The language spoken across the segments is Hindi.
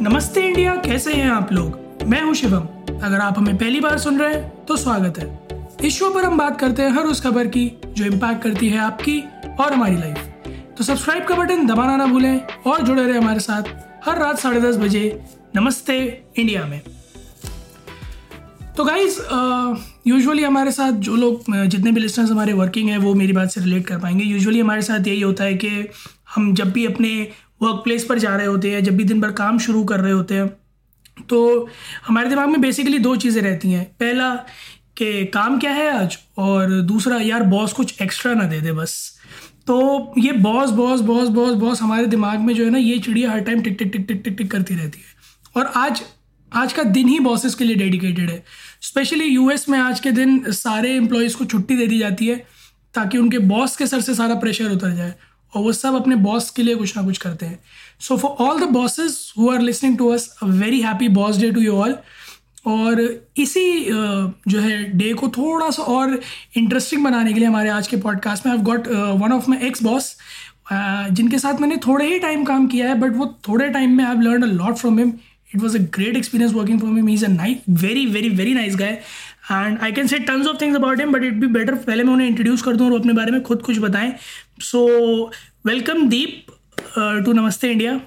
नमस्ते इंडिया, कैसे हैं आप लोग? मैं हूँ शिवम। अगर आप हमें पहली बार सुन रहे हैं तो स्वागत है। इस शो पर हम बात करते हैं हर उस खबर की, जो इम्पैक्ट करती है आपकी और हमारी लाइफ तो सब्सक्राइब का बटन दबाना ना भूलें और जुड़े रहे हमारे साथ हर रात साढ़े दस बजे नमस्ते इंडिया में। तो गाइज़ यूजुअली हमारे साथ जो लोग, जितने भी लिस्टर्स हमारे वर्किंग हैं, वो मेरी बात से रिलेट कर पाएँगे। यूजुअली हमारे साथ यही होता है कि हम जब भी अपने वर्क प्लेस पर जा रहे होते हैं, जब भी दिन भर काम शुरू कर रहे होते हैं तो हमारे दिमाग में बेसिकली दो चीज़ें रहती हैं। पहला, कि काम क्या है आज? और दूसरा, यार बॉस कुछ एक्स्ट्रा ना दे दे बस। तो ये boss boss boss boss boss हमारे दिमाग में जो है ना, ये चिड़िया हर टाइम टिक टिक टिक टिक टिक टिक करती रहती है। और आज आज का दिन ही बॉसेस के लिए डेडिकेटेड है। स्पेशली यूएस में आज के दिन सारे एम्प्लॉयज़ को छुट्टी दे दी जाती है, ताकि उनके बॉस के सर से सारा प्रेशर उतर जाए। और वो सब अपने बॉस के लिए कुछ ना कुछ करते हैं। So for all the bosses who are listening to us a very happy boss day to you all और इसी जो है डे को थोड़ा सा और इंटरेस्टिंग बनाने के लिए हमारे आज के पॉडकास्ट में I got one of my ex boss जिनके साथ मैंने थोड़े ही टाइम काम किया है बट वो थोड़े टाइम में I learn a lot from him it was a great experience working from him is a nice very very very nice guy and I can say tons of things about him but it be better पहले मैं उन्हें इंट्रोड्यूस कर दूँ और अपने बारे में खुद कुछ बताएँ। So welcome Deep to Namaste India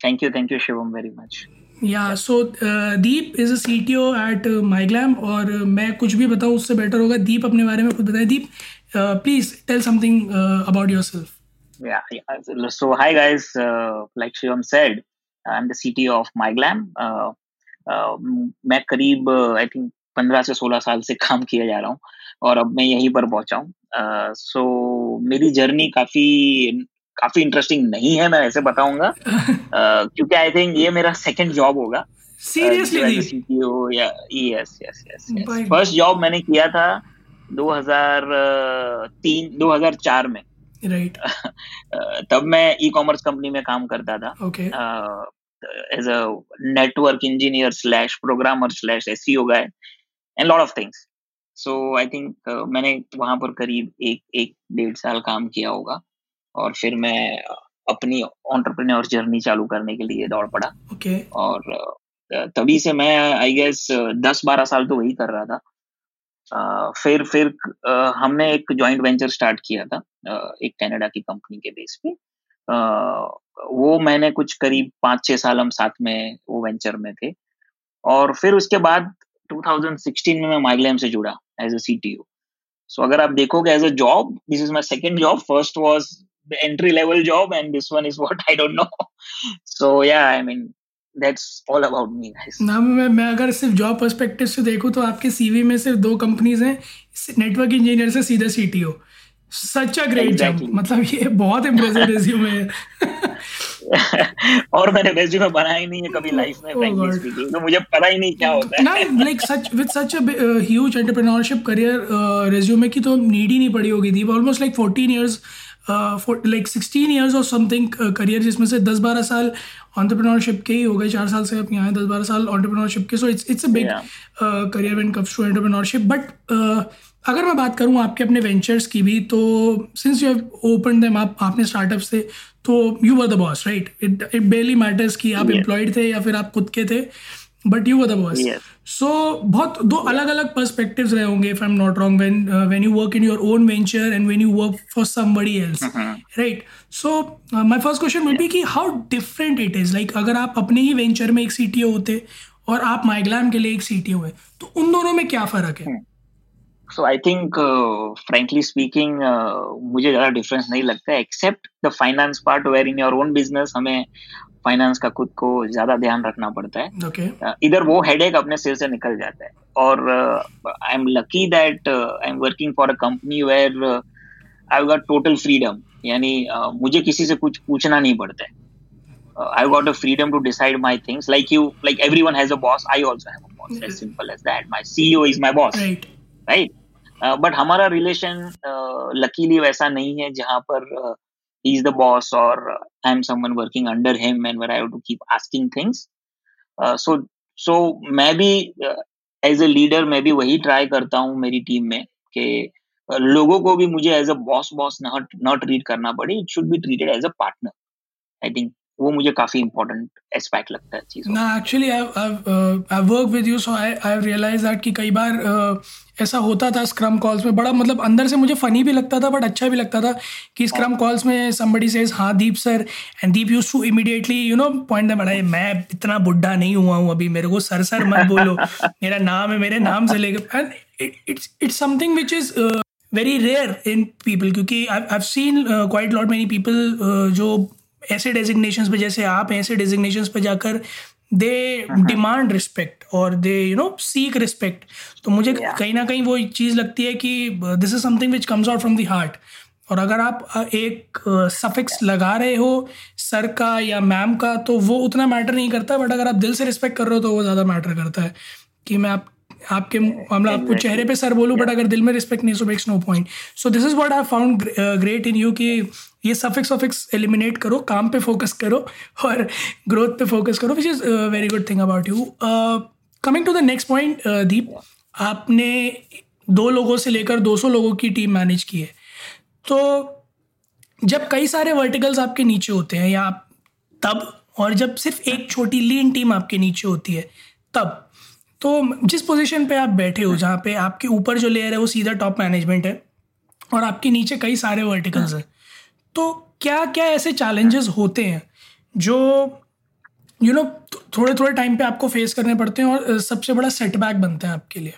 thank you thank you Shivam very much yeah so Deep is a C T O at MyGlamm और मैं कुछ भी बताऊँ उससे बेटर होगा दीप अपने बारे में खुद बताएँ Deep please tell something about yourself Yeah, yeah. So, hi guys. Uh, like Shivam said, I'm the CTO of MyGlam. Uh, uh, मैं करीब आई थिंक पंद्रह से सोलह साल से काम किया जा रहा हूँ और अब मैं यहीं पर पहुँचा हूँ। सो uh, मेरी जर्नी काफ़ी काफ़ी इंटरेस्टिंग नहीं है मैं ऐसे बताऊँगा। क्योंकि आई थिंक ये मेरा सेकंड जॉब होगा। सीरियसली सीटीओ या yes yes yes first job मैंने किया था 2003 2004 में। राइट तब मैं ई कॉमर्स कंपनी में काम करता था। Okay as a network engineer slash programmer slash SEO guy and lot of things so I think मैंने वहाँ पर करीब एक एक डेढ़ साल काम किया होगा और फिर मैं अपनी ऑन्टरप्रेन्योर जर्नी चालू करने के लिए दौड़ पड़ा। ओके और तभी से मैं आई गेस दस बारह साल तो वही कर रहा था। Uh, फिर फिर uh, हमने एक जॉइंट वेंचर स्टार्ट किया था uh, एक कनाडा की कंपनी के बेस पे। वो मैंने कुछ करीब पाँच छह साल हम साथ में वो वेंचर में थे। और फिर उसके बाद 2016 में मैं माइग्लैम से जुड़ा। एज अ सीटीओ सो अगर आप देखोगे as a job this is my second job first was the entry level job and this one is what I don't know so yeah I mean that's all about me guys ना मैं मैं अगर सिर्फ़ जॉब पर्सपेक्टिव से देखूँ तो आपके सीवी में सिर्फ़ दो कंपनीज़ हैं नेटवर्क इंजीनियर से सीधा CTO such a great job मतलब ये बहुत इम्प्रेसिव रिज्यूमे है। और मैंने रेज्यूमे बनाया ही नहीं है कभी लाइफ में फ्रैंकली स्पीकिंग तो मुझे पता ही नहीं क्या होता है। ना like such with such a huge entrepreneurship career resume की तो नीड ही नहीं पड़ी होगी थी। Almost like 14 years like sixteen years और समथिंग करियर जिसमें से दस बारह साल ऑन्टरप्रेन्योरशिप के ही हो गए। चार साल से आप यहाँ हैं दस बारह साल ऑन्टरप्रेन्योरशिप के। So it's it's a big career when comes to entrepreneurship but अगर मैं बात करूँ आपके अपने वेंचर्स की भी तो since you have open them आप आपने स्टार्टअप से तो you were the boss right it it really matters कि आप एम्प्लॉयड थे या फिर आप खुद के थे but you were the boss so बहुत दो अलग अलग पर्सपेक्टिव्स रहे होंगे if I am not wrong when when you work in your own venture and when you work for somebody else right so my first question would be कि how different it is like अगर आप अपने ही वेंचर में एक सीटीओ होते और आप माइग्लाम के लिए एक सीटीओ है तो उन दोनों में क्या फ़र्क है? So I think frankly speaking मुझे ज़्यादा डिफरेंस नहीं लगता है except the finance part where in your own business हमें फाइनेंस का खुद को ज़्यादा ध्यान रखना पड़ता है। Okay. uh, इधर वो हेडेक अपने सिर से निकल जाता है। और I am lucky that I am working for a company where I got total freedom यानी uh, मुझे किसी से कुछ पूछना नहीं पड़ता है। I got a freedom to decide my things like you like every one has a boss I also have a boss as simple as that my CEO is my boss right but हमारा रिलेशन लकीली uh, वैसा नहीं है जहाँ पर uh, he's the boss or I'm someone working under him and where I have to keep asking things. Uh, so so मैं भी एज ए लीडर मैं भी वही ट्राई करता हूँ मेरी टीम में कि लोगों को भी मुझे as a boss boss not not treat करना पड़े it should be treated as a partner I think वो मुझे काफ़ी इंपॉर्टेंट एस्पेक्ट लगता है चीज़ ना actually I I work with you so I I realize that कि कई बार uh, ऐसा होता था स्क्रम कॉल्स में बड़ा मतलब अंदर से मुझे फनी भी लगता था बट अच्छा भी लगता था कि स्क्रम कॉल्स में समबडी सेज हाँ Deep sir and Deep used to immediately you know point बड़ा मैं इतना बुढ़ा नहीं हुआ हूँ अभी मेरे को सर सर मत बोलो मेरा नाम है मेरे नाम से लेकर and it's it's something which is very rare in people क्योंकि I seen quite lot many people जो ऐसे डेजिग्नेशन पे जैसे आप ऐसे डेजिग्नेशन पे जाकर दे डिमांड रिस्पेक्ट और they you know seek respect तो मुझे yeah. कहीं ना कहीं वो चीज़ लगती है कि this is something which comes out from the heart और अगर आप uh, एक सफिक्स uh, लगा रहे हो सर का या मैम का तो वो उतना मैटर नहीं करता बट अगर आप दिल से रिस्पेक्ट कर रहे हो तो वो ज़्यादा मैटर करता है कि मैं आप आपके मामला आपको चेहरे पे सर बोलूँ बट अगर दिल में रिस्पेक्ट नहीं so makes no point so this is what I found great in you कि ये सफिक्स वफिक्स एलिमिनेट करो काम पे फोकस करो और ग्रोथ पे फोकस करो which is very good thing about you coming to the next point Deep आपने दो लोगों से लेकर 200 लोगों की टीम मैनेज की है। तो जब कई सारे वर्टिकल्स आपके नीचे होते हैं या तब और जब सिर्फ़ एक छोटी लीन टीम आपके नीचे होती है तब तो जिस पोजीशन पे आप बैठे हो जहाँ पे आपके ऊपर जो लेयर है वो सीधा टॉप मैनेजमेंट है और आपके नीचे कई सारे वर्टिकल्स हैं। तो क्या क्या ऐसे चैलेंजेस होते हैं जो यू नो थोड़े थोड़े टाइम पे आपको फेस करने पड़ते हैं और सबसे बड़ा सेटबैक बनते हैं आपके लिए?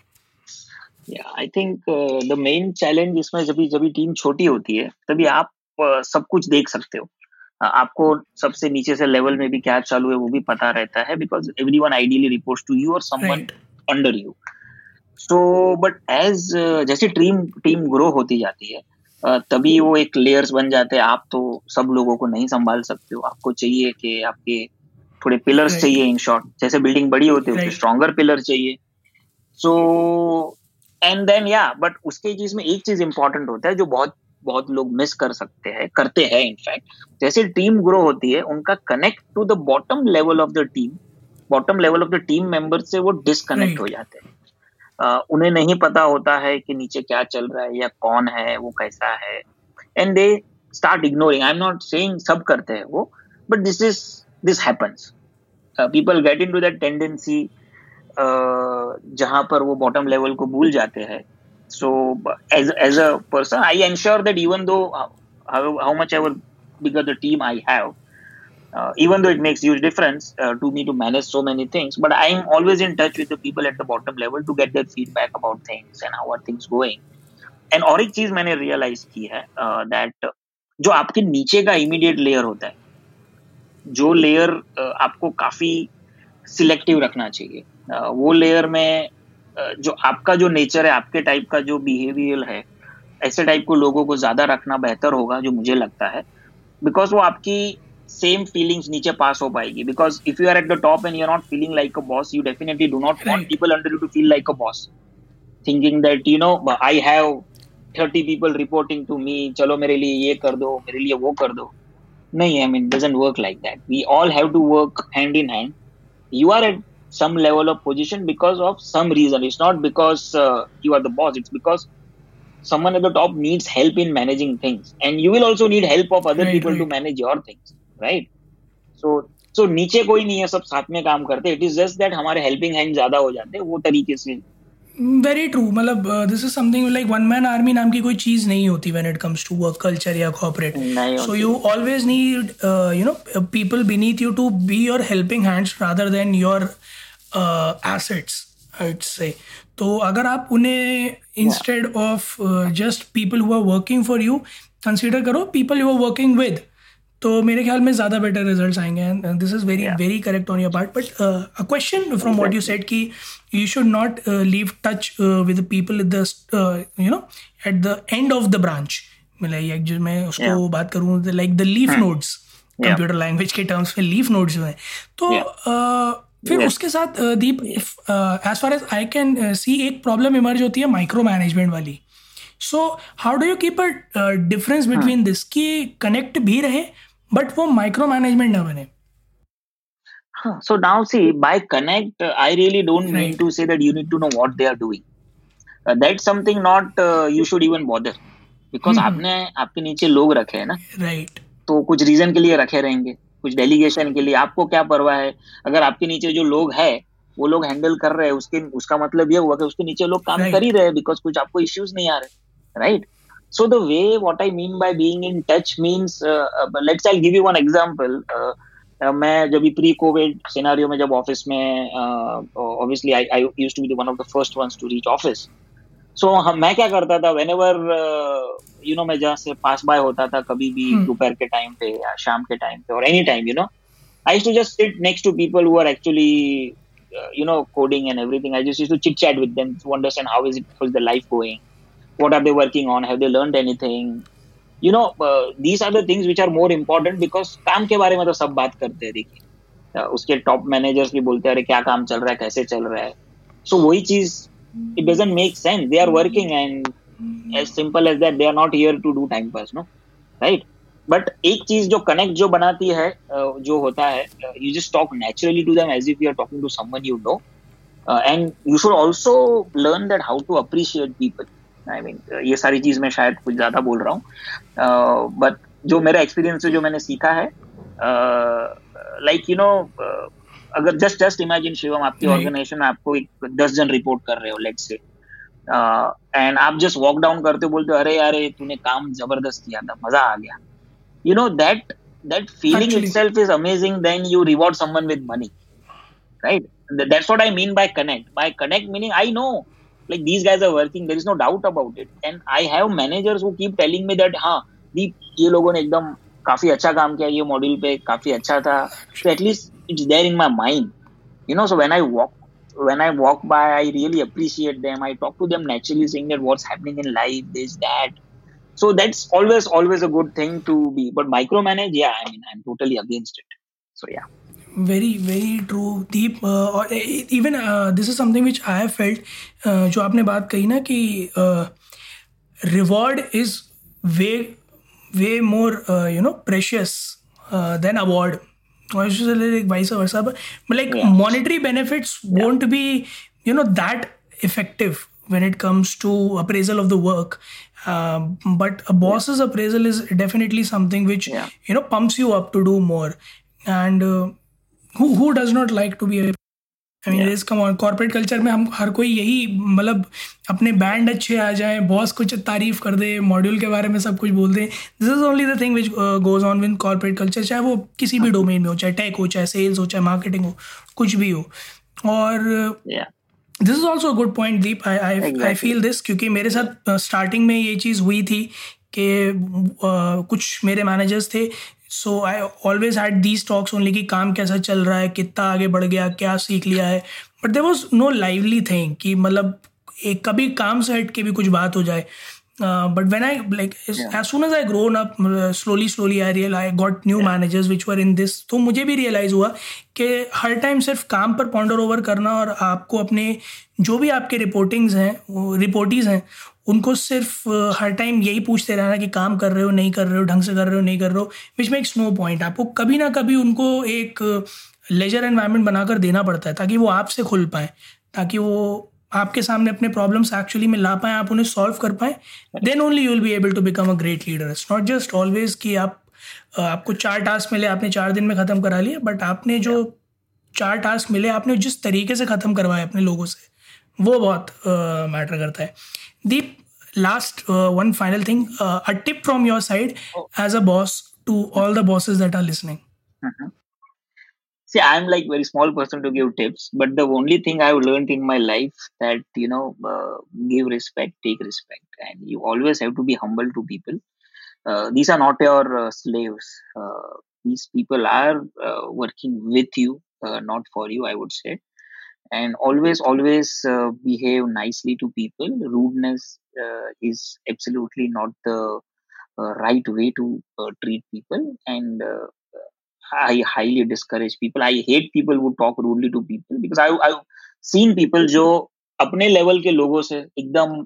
I think the main challenge इसमें जब जब टीम छोटी होती है तभी आप uh, सब कुछ देख सकते हो। आपको सबसे नीचे से लेवल में भी क्या चालू है वो भी पता रहता है because every one ideally report to you और someone under you so but as जैसे टीम टीम ग्रो होती जाती है तभी वो एक लेयर्स बन जाते हैं। आप तो सब लोगों को नहीं संभाल सकते हो। आपको चाहिए कि आपके थोड़े पिलर्स चाहिए इन शॉर्ट जैसे बिल्डिंग बड़ी होती है उसके स्ट्रॉन्गर पिलर चाहिए। So and then yeah but उसके चीज़ में एक चीज़ इंपॉर्टेंट होता है जो बहुत बहुत लोग मिस कर सकते हैं करते हैं इनफैक्ट जैसे टीम ग्रो होती है उनका connect to the bottom level of the team bottom level of the team member से वो डिसकनेक्ट हो जाते हैं. uh, उन्हें नहीं पता होता है कि नीचे क्या चल रहा है या कौन है वो कैसा है. And they start ignoring I am not saying सब करते हैं वो but this is this happens people get into that tendency जहाँ पर वो बॉटम लेवल को भूल जाते हैं. So as as a person i ensure that even though how, how much ever bigger the team i have uh, even though it makes huge difference uh, to me to manage so many things but i'm always in touch with the people at the bottom level to get their feedback about things and how are things going और एक चीज़ मैंने रियलाइज़ की है दैट uh, जो आपके नीचे का इमीडिएट लेयर होता है जो लेयर uh, आपको काफ़ी सिलेक्टिव रखना चाहिए uh, वो लेयर में जो आपका जो नेचर है आपके टाइप का जो बिहेवियर है ऐसे टाइप को लोगों को ज़्यादा रखना बेहतर होगा जो मुझे लगता है। बिकॉज़ वो आपकी सेम फीलिंग्स नीचे पास हो पाएगी। Because if you are at the top and you are not feeling like a boss you definitely do not want people under you to feel like a boss thinking that you know I have thirty people reporting to me चलो मेरे लिए ये कर दो मेरे लिए वो कर दो. नहीं I mean doesn't work like that we all have to work hand in hand you are at some level of position because of some reason. It's not because uh, you are the boss. It's because someone at the top needs help in managing things, and you will also need help of other right, people right. to manage your things, right? So so नीचे कोई नहीं है सब साथ में काम करते इट इज जस्ट दैट हमारे हेल्पिंग हैंड ज्यादा हो जाते हैं वो तरीके से वेरी ट्रू मतलब this is something like one man army नाम की कोई चीज़ नहीं होती when it comes to work culture या corporate so you always need you know people beneath you to be your helping hands rather than your assets से तो अगर आप उन्हें instead of just people who are working for you consider करो people you are working with तो मेरे ख्याल में ज़्यादा बेटर रिज़ल्ट आएँगे and this is very very correct on your part but a question from what you said कि you should not leave touch with people the you know at the end of the branch मतलब जो मैं उसको yeah. बात करूँ like the leaf nodes computer language के टर्म्स में लीफ नोड्स जो हैं। तो yeah. uh, फिर yes. उसके साथ Deep as far as I can see एक प्रॉब्लम इमर्ज होती है माइक्रो मैनेजमेंट वाली so how do you keep a difference between this कि कनेक्ट भी रहे बट वो माइक्रो मैनेजमेंट ना बने so now see by connect uh, i really don't right. mean to say that you need to know what they are doing uh, that's something not uh, you should even bother because hmm. आपने आपके नीचे लोग रखे हैं ना राइट right. तो कुछ रीजन के लिए रखे रहेंगे कुछ डेलीगेशन के लिए आपको क्या परवाह है अगर आपके नीचे जो लोग है वो लोग हैंडल कर रहे हैं उसके उसका मतलब ये हुआ कि उसके नीचे लोग काम right. कर ही रहे हैं बिकॉज़ कुछ आपको इश्यूज़ नहीं आ रहे right so the way what I mean by being in touch means let's I give you one example मैं जब प्री कोविड सिनेरियो में जब ऑफ़िस में obviously I I used to be one of the first ones to reach office so मैं क्या करता था? वेन एवर यू नो मैं जहाँ से पास बाय होता था कभी भी hmm. दोपहर के टाइम पे या शाम के टाइम पे और any time you know I to just sit next to people who are actually you know coding and everything. I just used to chit chat with them to understand how is it how's the life going. What are they working on have they learned anything you know uh, these are the things which are more important because काम के बारे में तो सब बात करते हैं देखिए uh, उसके टॉप मैनेजर्स भी बोलते हैं अरे क्या काम चल रहा है कैसे चल रहा है सो so, वही चीज़ it doesn't make sense they are working and as simple as that they are not here to do time pass no right but एक चीज़ जो कनेक्ट जो बनाती है जो होता है you just talk naturally to them as if you are talking to someone you know and you should also learn that how to appreciate people I mean ये सारी चीज़ मैं शायद कुछ ज़्यादा बोल रहा हूँ। बट जो मेरा एक्सपीरियंस है जो मैंने सीखा है लाइक यू नो अगर जस्ट जस्ट इमेजिन शिवम आपकी ऑर्गेनाइजेशन में आपको एक दस जन रिपोर्ट कर रहे हो लेट से एंड आप जस्ट वॉक डाउन करते बोलते अरे यार तूने काम ज़बरदस्त किया था मज़ा आ गया। You know that that feeling Actually. itself is amazing then you reward someone with money right? That's what i mean by connect. By connect meaning i know like these guys are working there is no doubt about it and i have managers who keep telling me that हाँ दीप ये लोगों ने एकदम काफी अच्छा काम किया ये मॉड्यूल पे काफी अच्छा था so at least it's there in my mind you know so when i walk when i walk by i really appreciate them i talk to them naturally saying that what's happening in life this that so that's always always a good thing to be but micromanage yeah i mean i'm totally against it so yeah Very very true deep uh, or even uh, this is something which i have felt uh, जो आपने बात कही ना कि reward is way way more uh, you know precious uh, than award like vice versa but, like yeah. monetary benefits yeah. won't be you know that effective when it comes to appraisal of the work um, but a boss's yeah. appraisal is definitely something which yeah. you know pumps you up to do more and uh, who who does not like to be a I mean is come on corporate culture में हम हर कोई यही मतलब अपने बैंड अच्छे आ जाए बॉस कुछ तारीफ़ कर दे मॉड्यूल के बारे में सब कुछ बोल दे। This is only the thing which goes on in corporate culture चाहे वो किसी भी डोमेन में हो चाहे टेक हो चाहे सेल्स हो चाहे मार्केटिंग हो कुछ भी हो। और this is also good point Deep I I I feel this क्योंकि मेरे साथ स्टार्टिंग uh, में ये चीज़ हुई थी कि uh, कुछ मेरे मैनेजर्स थे so I always had these talks only कि काम कैसा चल रहा है कितना आगे बढ़ गया क्या सीख लिया है। But there was no lively thing कि मतलब एक कभी काम से हट के भी कुछ बात हो जाए। But when I like as soon as I grown up slowly slowly I real I got new managers which were in this तो मुझे भी रियलाइज़ हुआ कि हर टाइम सिर्फ़ काम पर पॉन्डर ओवर करना और आपको अपने जो भी आपके रिपोर्टिंग्स हैं रिपोर्टीज़ हैं उनको सिर्फ़ हर टाइम यही पूछते रहना कि काम कर रहे हो नहीं कर रहे हो ढंग से कर रहे हो नहीं कर रहे हो विच मेक्स स्नो पॉइंट आपको कभी ना कभी उनको एक लेजर एनवायरनमेंट बनाकर देना पड़ता है ताकि वो आपसे खुल पाए ताकि वो आपके सामने अपने प्रॉब्लम्स एक्चुअली में ला पाए आप उन्हें सॉल्व कर पाए then only you will be able to become a great leader it's not just always कि आप आपको चार टास्क मिले आपने चार दिन में ख़त्म करा लिया बट आपने जो चार टास्क मिले आपने जिस तरीके से ख़त्म करवाए अपने लोगों से वो बहुत मैटर uh, करता है। The last uh, one final thing uh, a tip from your side oh. as a boss to all the bosses that are listening. Mm-hmm. see i'm like very small person to give tips but the only thing i've learned in my life that you know uh, give respect take respect. And you always have to be humble to people. Uh, these are not your uh, slaves. Uh, these people are working with you not for you i would say and always always uh, behave nicely to people rudeness uh, is absolutely not the uh, right way to uh, treat people and uh, i highly discourage people i hate people who talk rudely to people because I, i've seen people जो अपने लेवल के लोगों से एकदम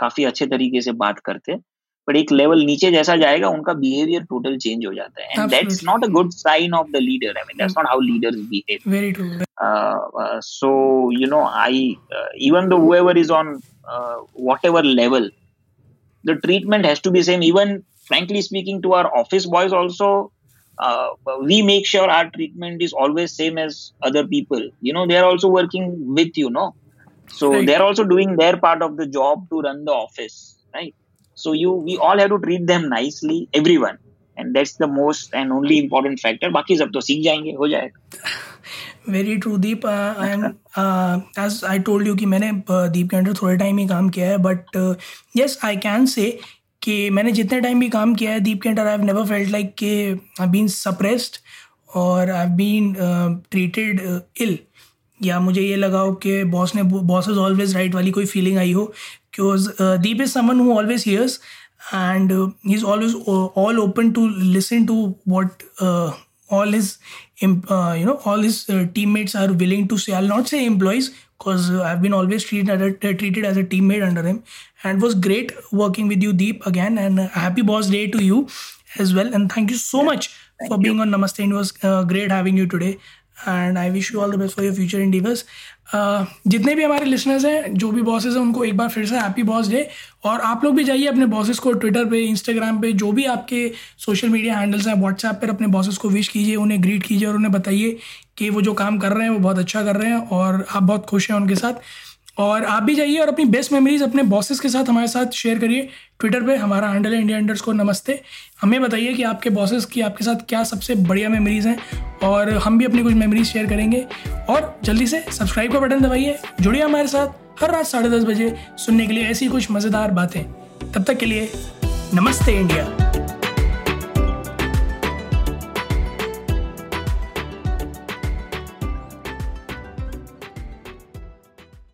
काफ़ी अच्छे तरीके से बात करते हैं बट एक लेवल नीचे जैसा जाएगा उनका बिहेवियर टोटल चेंज हो जाता है and that's not a good sign of the leader I mean that's not how leaders behave very true know i uh, even though whoever is on uh, whatever level the treatment has to be same even frankly speaking to our office boys also uh, we make sure our treatment is always same as other people you know they are also working with you know so right. they're also doing their part of the job to run the office right so you we all have to treat them nicely everyone. And that's the most and only important factor. बाकी सब तो सीख जाएँगे हो जाएगा। Very true Deep I am as I told you कि मैंने दीप uh, के अंडर थोड़े टाइम ही काम किया है बट यस आई कैन से कि मैंने जितने टाइम भी काम किया है दीप के under I have never felt like कि आई बीन सप्रेस्ड और आई बीन ट्रीटेड इल या मुझे ये लगा हो कि बॉस ने बॉस इज़ ऑलवेज राइट वाली कोई फीलिंग आई हो because uh, Deep is someone who always hears and uh, he's always uh, all open to listen to what uh, all his um, you know all his uh, teammates are willing to say. I'll not say employees because I've been always treated as, a, treated as a teammate under him and was great working with you Deep again and happy boss day to you as well and thank you so much thank for you. being on Namaste. It was great having you today and I wish you all the best for your future in diverse जितने भी हमारे लिसनर्स हैं, जो भी बॉसेस हैं, उनको एक बार फिर से हैप्पी बॉस डे और आप लोग भी जाइए अपने बॉसेस को ट्विटर पे इंस्टाग्राम पे, जो भी आपके सोशल मीडिया हैंडल्स हैं व्हाट्सएप पर अपने बॉसेस को विश कीजिए, उन्हें ग्रीट कीजिए और उन्हें बताइए कि वो जो काम कर रहे हैं, वो बहुत अच्छा कर रहे हैं और आप बहुत खुश हैं उनके साथ. और आप भी जाइए और अपनी बेस्ट मेमोरीज अपने बॉसेस के साथ हमारे साथ शेयर करिए। ट्विटर पे हमारा हैंडल है इंडिया अंडर्स को नमस्ते। हमें बताइए कि आपके बॉसेस की आपके साथ क्या सबसे बढ़िया मेमोरीज हैं और हम भी अपनी कुछ मेमोरीज शेयर करेंगे। और जल्दी से सब्सक्राइब का बटन दबाइए। जुड़िए हमारे साथ हर रात साढ़े दस बजे सुनने के लिए ऐसी कुछ मज़ेदार बातें। तब तक के लिए नमस्ते इंडिया